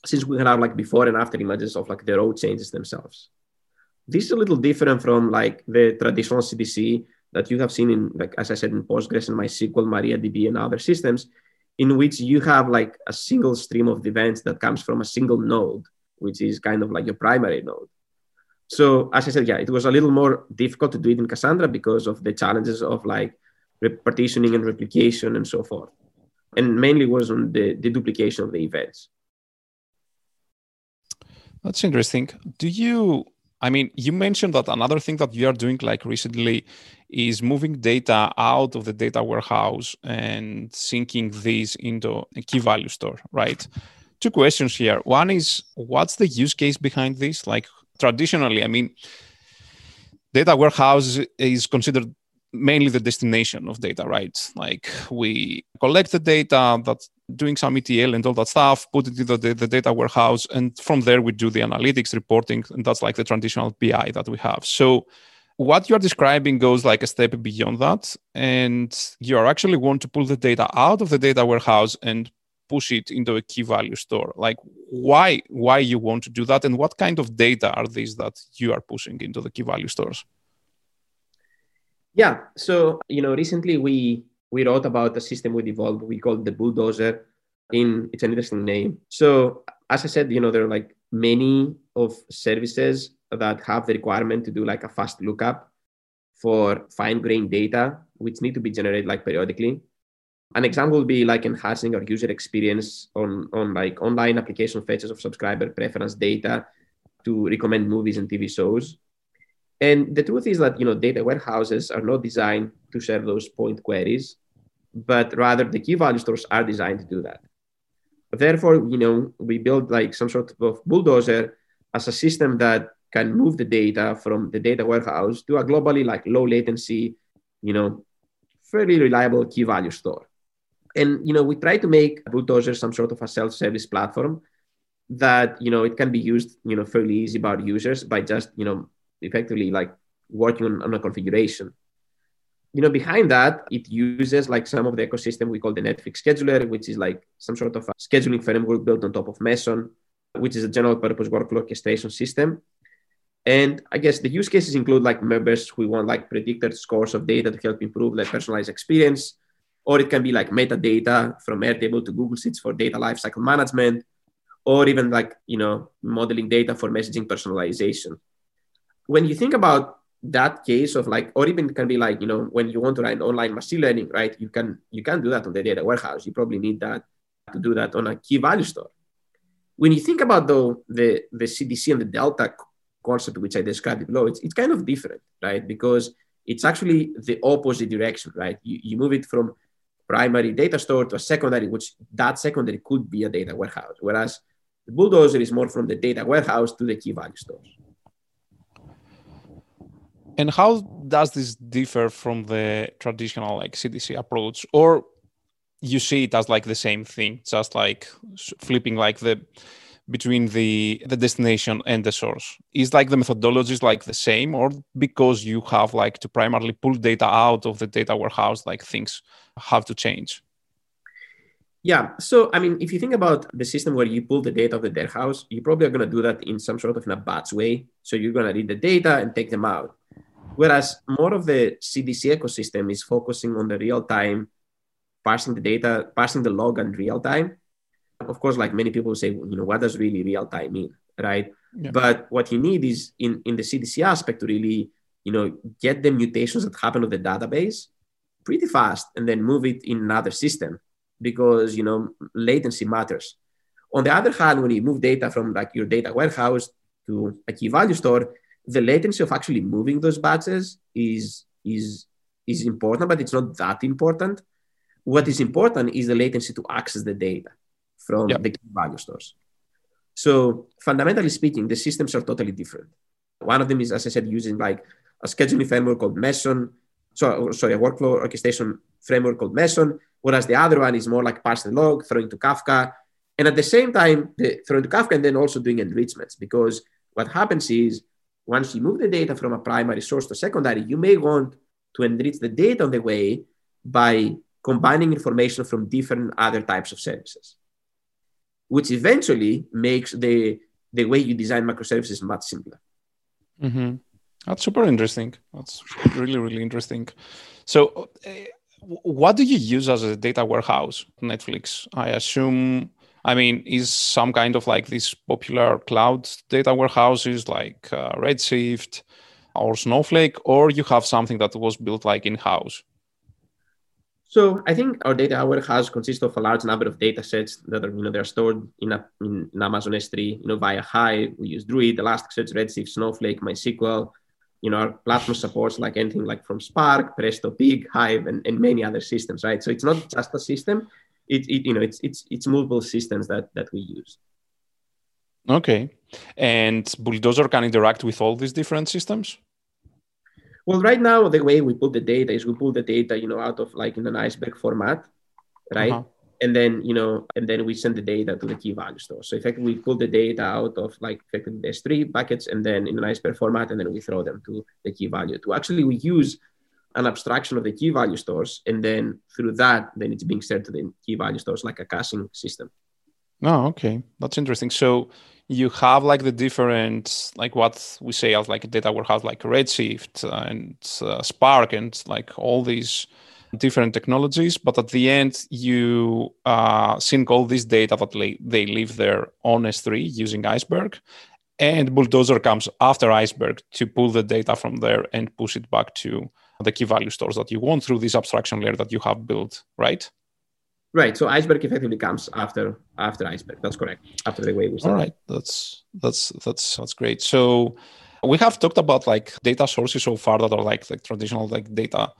since we have like before and after images of like the road changes themselves. This is a little different from like the traditional CDC that you have seen in like as I said in Postgres and MySQL, MariaDB, and other systems, in which you have like a single stream of events that comes from a single node, which is kind of like your primary node. So as I said, yeah, it was a little more difficult to do it in Cassandra because of the challenges of like partitioning and replication and so forth. And mainly was on the, the duplication of the events. That's interesting. Do you, I mean, you mentioned that another thing that you are doing like recently is moving data out of the data warehouse and syncing these into a key value store, right? Two questions here. One is what's the use case behind this? Like traditionally, I mean, data warehouse is considered mainly the destination of data, right? Like we collect the data that's doing some ETL and all that stuff, put it into the, the data warehouse, and from there we do the analytics reporting, and that's like the traditional BI that we have. So what you're describing goes like a step beyond that, and you are actually want to pull the data out of the data warehouse and push it into a key value store. Like why why you want to do that, and what kind of data are these that you are pushing into the key value stores? Yeah. So, you know, recently we we wrote about a system we developed we call the bulldozer in it's an interesting name. So as I said, you know, there are like many of services that have the requirement to do like a fast lookup for fine-grained data, which need to be generated like periodically. An example would be like enhancing our user experience on, on like online application fetches of subscriber preference data to recommend movies and TV shows. And the truth is that you know data warehouses are not designed to serve those point queries, but rather the key value stores are designed to do that. Therefore, you know, we build like some sort of bulldozer as a system that can move the data from the data warehouse to a globally like low latency, you know, fairly reliable key value store. And you know, we try to make bulldozer some sort of a self-service platform that you know it can be used you know fairly easy by users by just you know effectively like working on, on a configuration. You know, behind that, it uses like some of the ecosystem we call the Netflix scheduler, which is like some sort of scheduling framework built on top of Meson, which is a general purpose workflow orchestration system. And I guess the use cases include like members who want like predicted scores of data to help improve their personalized experience, or it can be like metadata from Airtable to Google Sheets for data lifecycle management, or even like you know modeling data for messaging personalization when you think about that case of like, or even can be like, you know, when you want to write online machine learning, right? You can you can do that on the data warehouse. You probably need that to do that on a key value store. When you think about though the the CDC and the delta concept which I described below, it's it's kind of different, right? Because it's actually the opposite direction, right? You, you move it from primary data store to a secondary, which that secondary could be a data warehouse, whereas the bulldozer is more from the data warehouse to the key value stores. And how does this differ from the traditional like CDC approach? Or you see it as like the same thing, just like flipping like the between the the destination and the source is like the methodology is like the same or because you have like to primarily pull data out of the data warehouse like things have to change yeah so i mean if you think about the system where you pull the data of the data house you probably are going to do that in some sort of in a batch way so you're going to read the data and take them out whereas more of the cdc ecosystem is focusing on the real time parsing the data parsing the log in real time of course, like many people say, you know, what does really real time mean, right? Yeah. But what you need is in, in the CDC aspect to really, you know, get the mutations that happen on the database pretty fast and then move it in another system because, you know, latency matters. On the other hand, when you move data from like your data warehouse to a key value store, the latency of actually moving those batches is is is important, but it's not that important. What is important is the latency to access the data from yep. the key value stores. So fundamentally speaking, the systems are totally different. One of them is, as I said, using like a scheduling framework called Meson. So, sorry, a workflow orchestration framework called Meson, whereas the other one is more like parse log, throwing to Kafka, and at the same time, the, throwing to Kafka and then also doing enrichments. Because what happens is once you move the data from a primary source to secondary, you may want to enrich the data on the way by combining information from different other types of services which eventually makes the the way you design microservices much simpler. Mm-hmm. That's super interesting. That's really really interesting. So, uh, what do you use as a data warehouse? Netflix, I assume. I mean, is some kind of like these popular cloud data warehouses like uh, Redshift or Snowflake, or you have something that was built like in house? So I think our data warehouse consists of a large number of data sets that are, you know, they're stored in, a, in, Amazon S3, you know, via Hive. We use Druid, Elasticsearch, Redshift, Snowflake, MySQL. You know, our platform supports like anything like from Spark, Presto, Pig, Hive, and, and many other systems, right? So it's not just a system. It, it you know, it's it's it's multiple systems that that we use. Okay, and Bulldozer can interact with all these different systems. Well, right now the way we pull the data is we pull the data, you know, out of like in an iceberg format, right? Uh-huh. And then you know, and then we send the data to the key value store. So effectively, we pull the data out of like effectively the S3 buckets, and then in an iceberg format, and then we throw them to the key value. To actually, we use an abstraction of the key value stores, and then through that, then it's being sent to the key value stores like a caching system. Oh, okay, that's interesting. So you have like the different like what we say as like a data warehouse like redshift and uh, spark and like all these different technologies but at the end you uh, sync all this data that they leave there on s3 using iceberg and bulldozer comes after iceberg to pull the data from there and push it back to the key value stores that you want through this abstraction layer that you have built right Right. So iceberg effectively comes after after iceberg. That's correct. After the way we. All right. That's that's that's that's great. So we have talked about like data sources so far that are like like traditional like data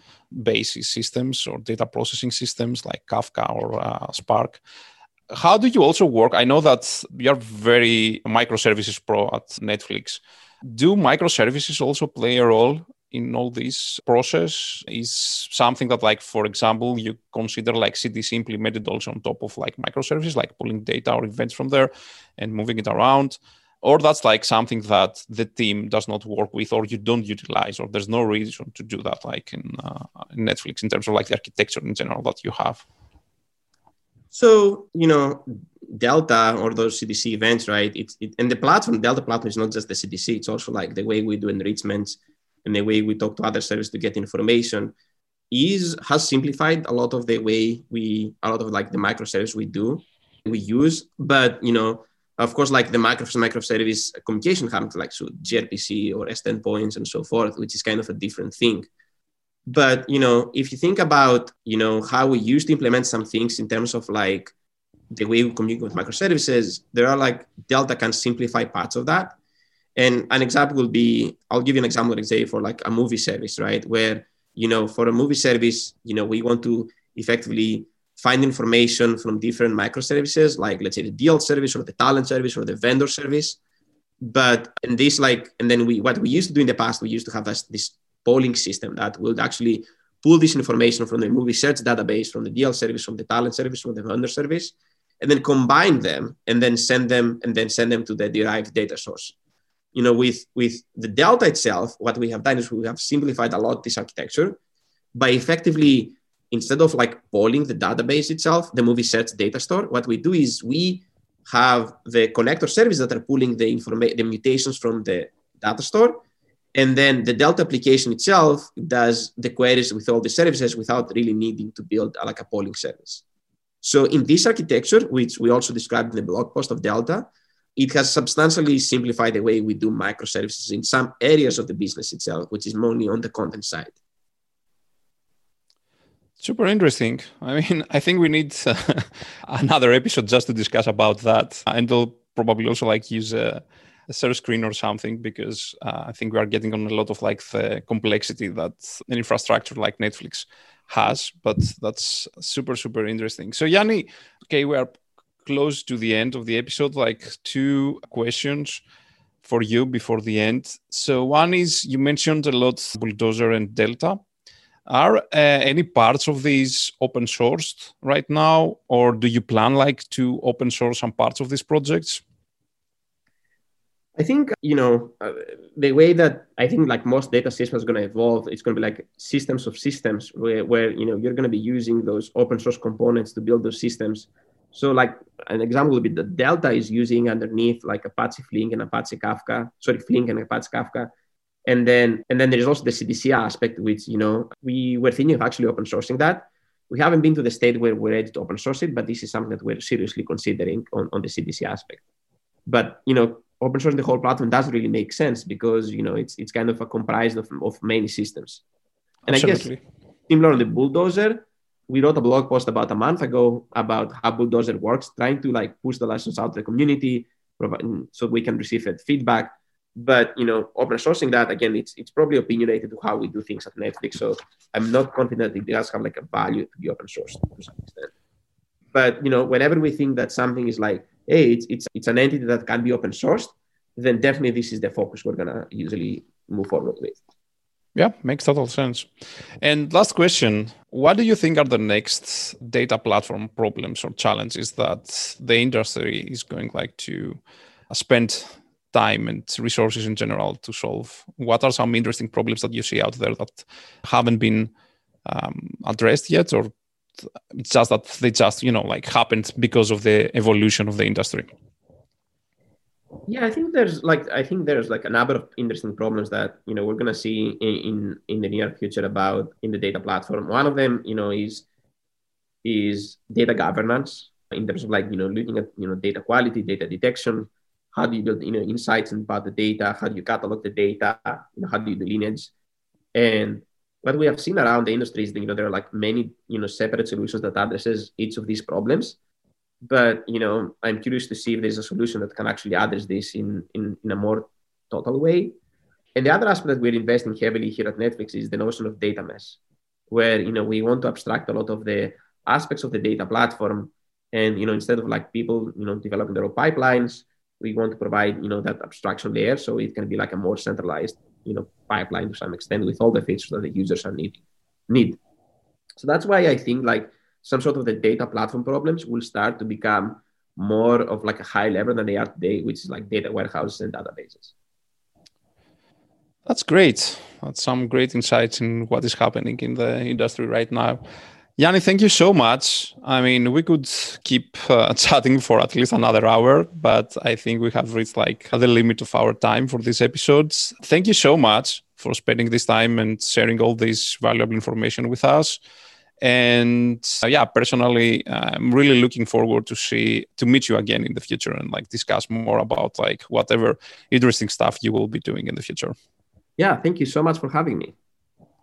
basis systems or data processing systems like Kafka or uh, Spark. How do you also work? I know that you're very microservices pro at Netflix. Do microservices also play a role in all this process is something that like for example you consider like cdc implemented also on top of like microservices like pulling data or events from there and moving it around or that's like something that the team does not work with or you don't utilize or there's no reason to do that like in, uh, in netflix in terms of like the architecture in general that you have. So you know delta or those cdc events right it's it, and the platform delta platform is not just the cdc it's also like the way we do enrichments and the way we talk to other services to get information is has simplified a lot of the way we a lot of like the microservice we do we use. But you know of course like the microservice microservice communication happens like so grpc or REST endpoints and so forth which is kind of a different thing but you know if you think about you know how we used to implement some things in terms of like the way we communicate with microservices there are like delta can simplify parts of that and an example will be, I'll give you an example, let's say for like a movie service, right? Where, you know, for a movie service, you know, we want to effectively find information from different microservices, like let's say the deal service or the talent service or the vendor service. But in this, like, and then we, what we used to do in the past, we used to have this, this polling system that would actually pull this information from the movie search database, from the DL service, from the talent service, from the vendor service, and then combine them and then send them and then send them to the derived data source. You know, with with the Delta itself, what we have done is we have simplified a lot this architecture by effectively instead of like polling the database itself, the movie search data store, what we do is we have the connector service that are pulling the information, the mutations from the data store. And then the Delta application itself does the queries with all the services without really needing to build like a polling service. So in this architecture, which we also described in the blog post of Delta, it has substantially simplified the way we do microservices in some areas of the business itself, which is mainly on the content side. Super interesting. I mean, I think we need uh, another episode just to discuss about that, and we'll probably also like use a, a screen or something because uh, I think we are getting on a lot of like the complexity that an infrastructure like Netflix has. But that's super super interesting. So Yanni, okay, we are close to the end of the episode. Like two questions for you before the end. So one is you mentioned a lot Bulldozer and Delta are uh, any parts of these open sourced right now, or do you plan like to open source some parts of these projects? I think you know uh, the way that I think like most data systems going to evolve. It's going to be like systems of systems where, where you know you're going to be using those open source components to build those systems. So like an example would be the Delta is using underneath like Apache Flink and Apache Kafka, sorry Flink and Apache Kafka and then and then there's also the CDC aspect, which you know we were thinking of actually open sourcing that. We haven't been to the state where we're ready to open source it, but this is something that we're seriously considering on, on the CDC aspect. But you know, open sourcing the whole platform doesn't really make sense because you know it's it's kind of a comprised of, of many systems. And Absolutely. I guess similar on the bulldozer, we wrote a blog post about a month ago about how bulldozer works, trying to like push the lessons out to the community, so we can receive feedback but you know, open sourcing that again, it's it's probably opinionated to how we do things at Netflix. So I'm not confident it does have like a value to be open sourced to some extent. But you know, whenever we think that something is like, hey, it's it's it's an entity that can be open sourced, then definitely this is the focus we're gonna usually move forward with. Yeah, makes total sense. And last question What do you think are the next data platform problems or challenges that the industry is going like to spend time and resources in general to solve? What are some interesting problems that you see out there that haven't been um, addressed yet, or just that they just you know like happened because of the evolution of the industry? Yeah, I think there's like I think there's like a number of interesting problems that you know we're gonna see in in, in the near future about in the data platform. One of them, you know, is is data governance in terms of like you know looking at you know data quality, data detection, how do you build you know insights about the data? How do you catalog the data? You know how do you do lineage? And what we have seen around the industry is that you know there are like many you know separate solutions that addresses each of these problems. But you know i'm curious to see if there's a solution that can actually address this in in, in a more total way. And the other aspect that we're investing heavily here at netflix is the notion of data mesh where you know we want to abstract a lot of the aspects of the data platform. And you know instead of like people you know developing their own pipelines we want to provide you know that abstraction layer so it can be like a more centralized you know pipeline to some extent with all the features that the users are need need. So that's why i think like some sort of the data platform problems will start to become more of like a high level than they are today which is like data warehouses and databases. That's great. That's some great insights in what is happening in the industry right now Yanni, thank you so much. I mean, we could keep uh, chatting for at least another hour, but I think we have reached like the limit of our time for these episodes. Thank you so much for spending this time and sharing all this valuable information with us. And uh, yeah, personally, I'm really looking forward to see to meet you again in the future and like discuss more about like whatever interesting stuff you will be doing in the future. Yeah, thank you so much for having me.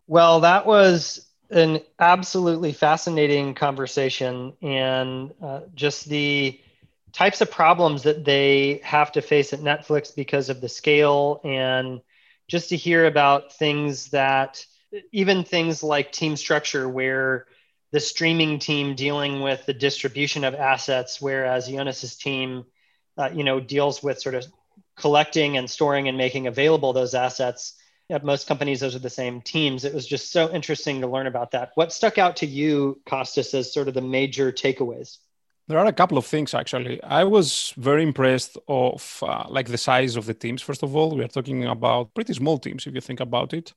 Well, that was an absolutely fascinating conversation and uh, just the types of problems that they have to face at Netflix because of the scale and just to hear about things that even things like team structure where the streaming team dealing with the distribution of assets whereas Ioannis's team uh, you know deals with sort of collecting and storing and making available those assets at most companies, those are the same teams. It was just so interesting to learn about that. What stuck out to you, Kostas, as sort of the major takeaways? There are a couple of things actually. I was very impressed of uh, like the size of the teams. First of all, we are talking about pretty small teams if you think about it,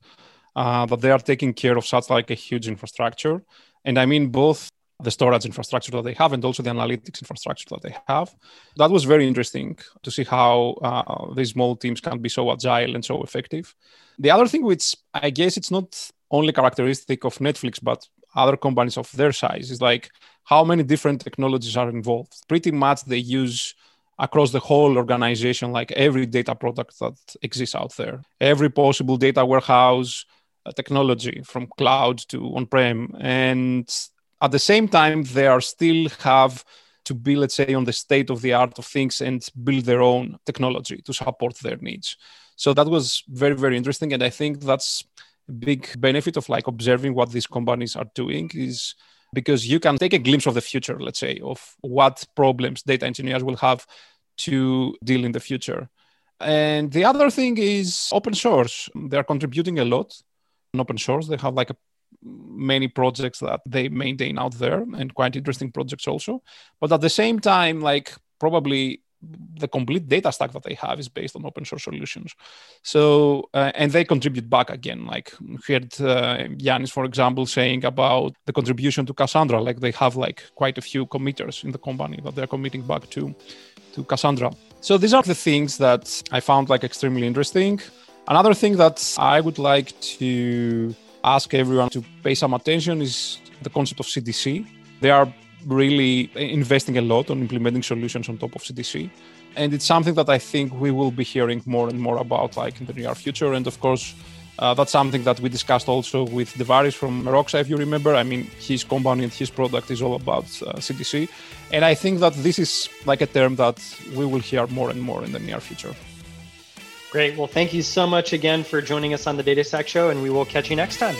uh, but they are taking care of such like a huge infrastructure, and I mean both the storage infrastructure that they have and also the analytics infrastructure that they have. That was very interesting to see how uh, these small teams can be so agile and so effective. The other thing, which I guess it's not only characteristic of Netflix, but other companies of their size, is like how many different technologies are involved. Pretty much they use across the whole organization, like every data product that exists out there, every possible data warehouse uh, technology from cloud to on-prem. And at the same time, they are still have to be, let's say, on the state of the art of things and build their own technology to support their needs. So that was very, very interesting. And I think that's a big benefit of like observing what these companies are doing is because you can take a glimpse of the future, let's say, of what problems data engineers will have to deal in the future. And the other thing is open source. They're contributing a lot in open source. They have like a, many projects that they maintain out there and quite interesting projects also. But at the same time, like probably the complete data stack that they have is based on open source solutions. So, uh, and they contribute back again. Like we heard uh, for example, saying about the contribution to Cassandra. Like they have like quite a few committers in the company that they're committing back to, to Cassandra. So these are the things that I found like extremely interesting. Another thing that I would like to ask everyone to pay some attention is the concept of CDC. They are really investing a lot on implementing solutions on top of CDC. And it's something that I think we will be hearing more and more about like in the near future. And of course, uh, that's something that we discussed also with DeVaris from Meroxa, if you remember. I mean, his company and his product is all about uh, CDC. And I think that this is like a term that we will hear more and more in the near future. Great. Well, thank you so much again for joining us on the Data Stack Show, and we will catch you next time.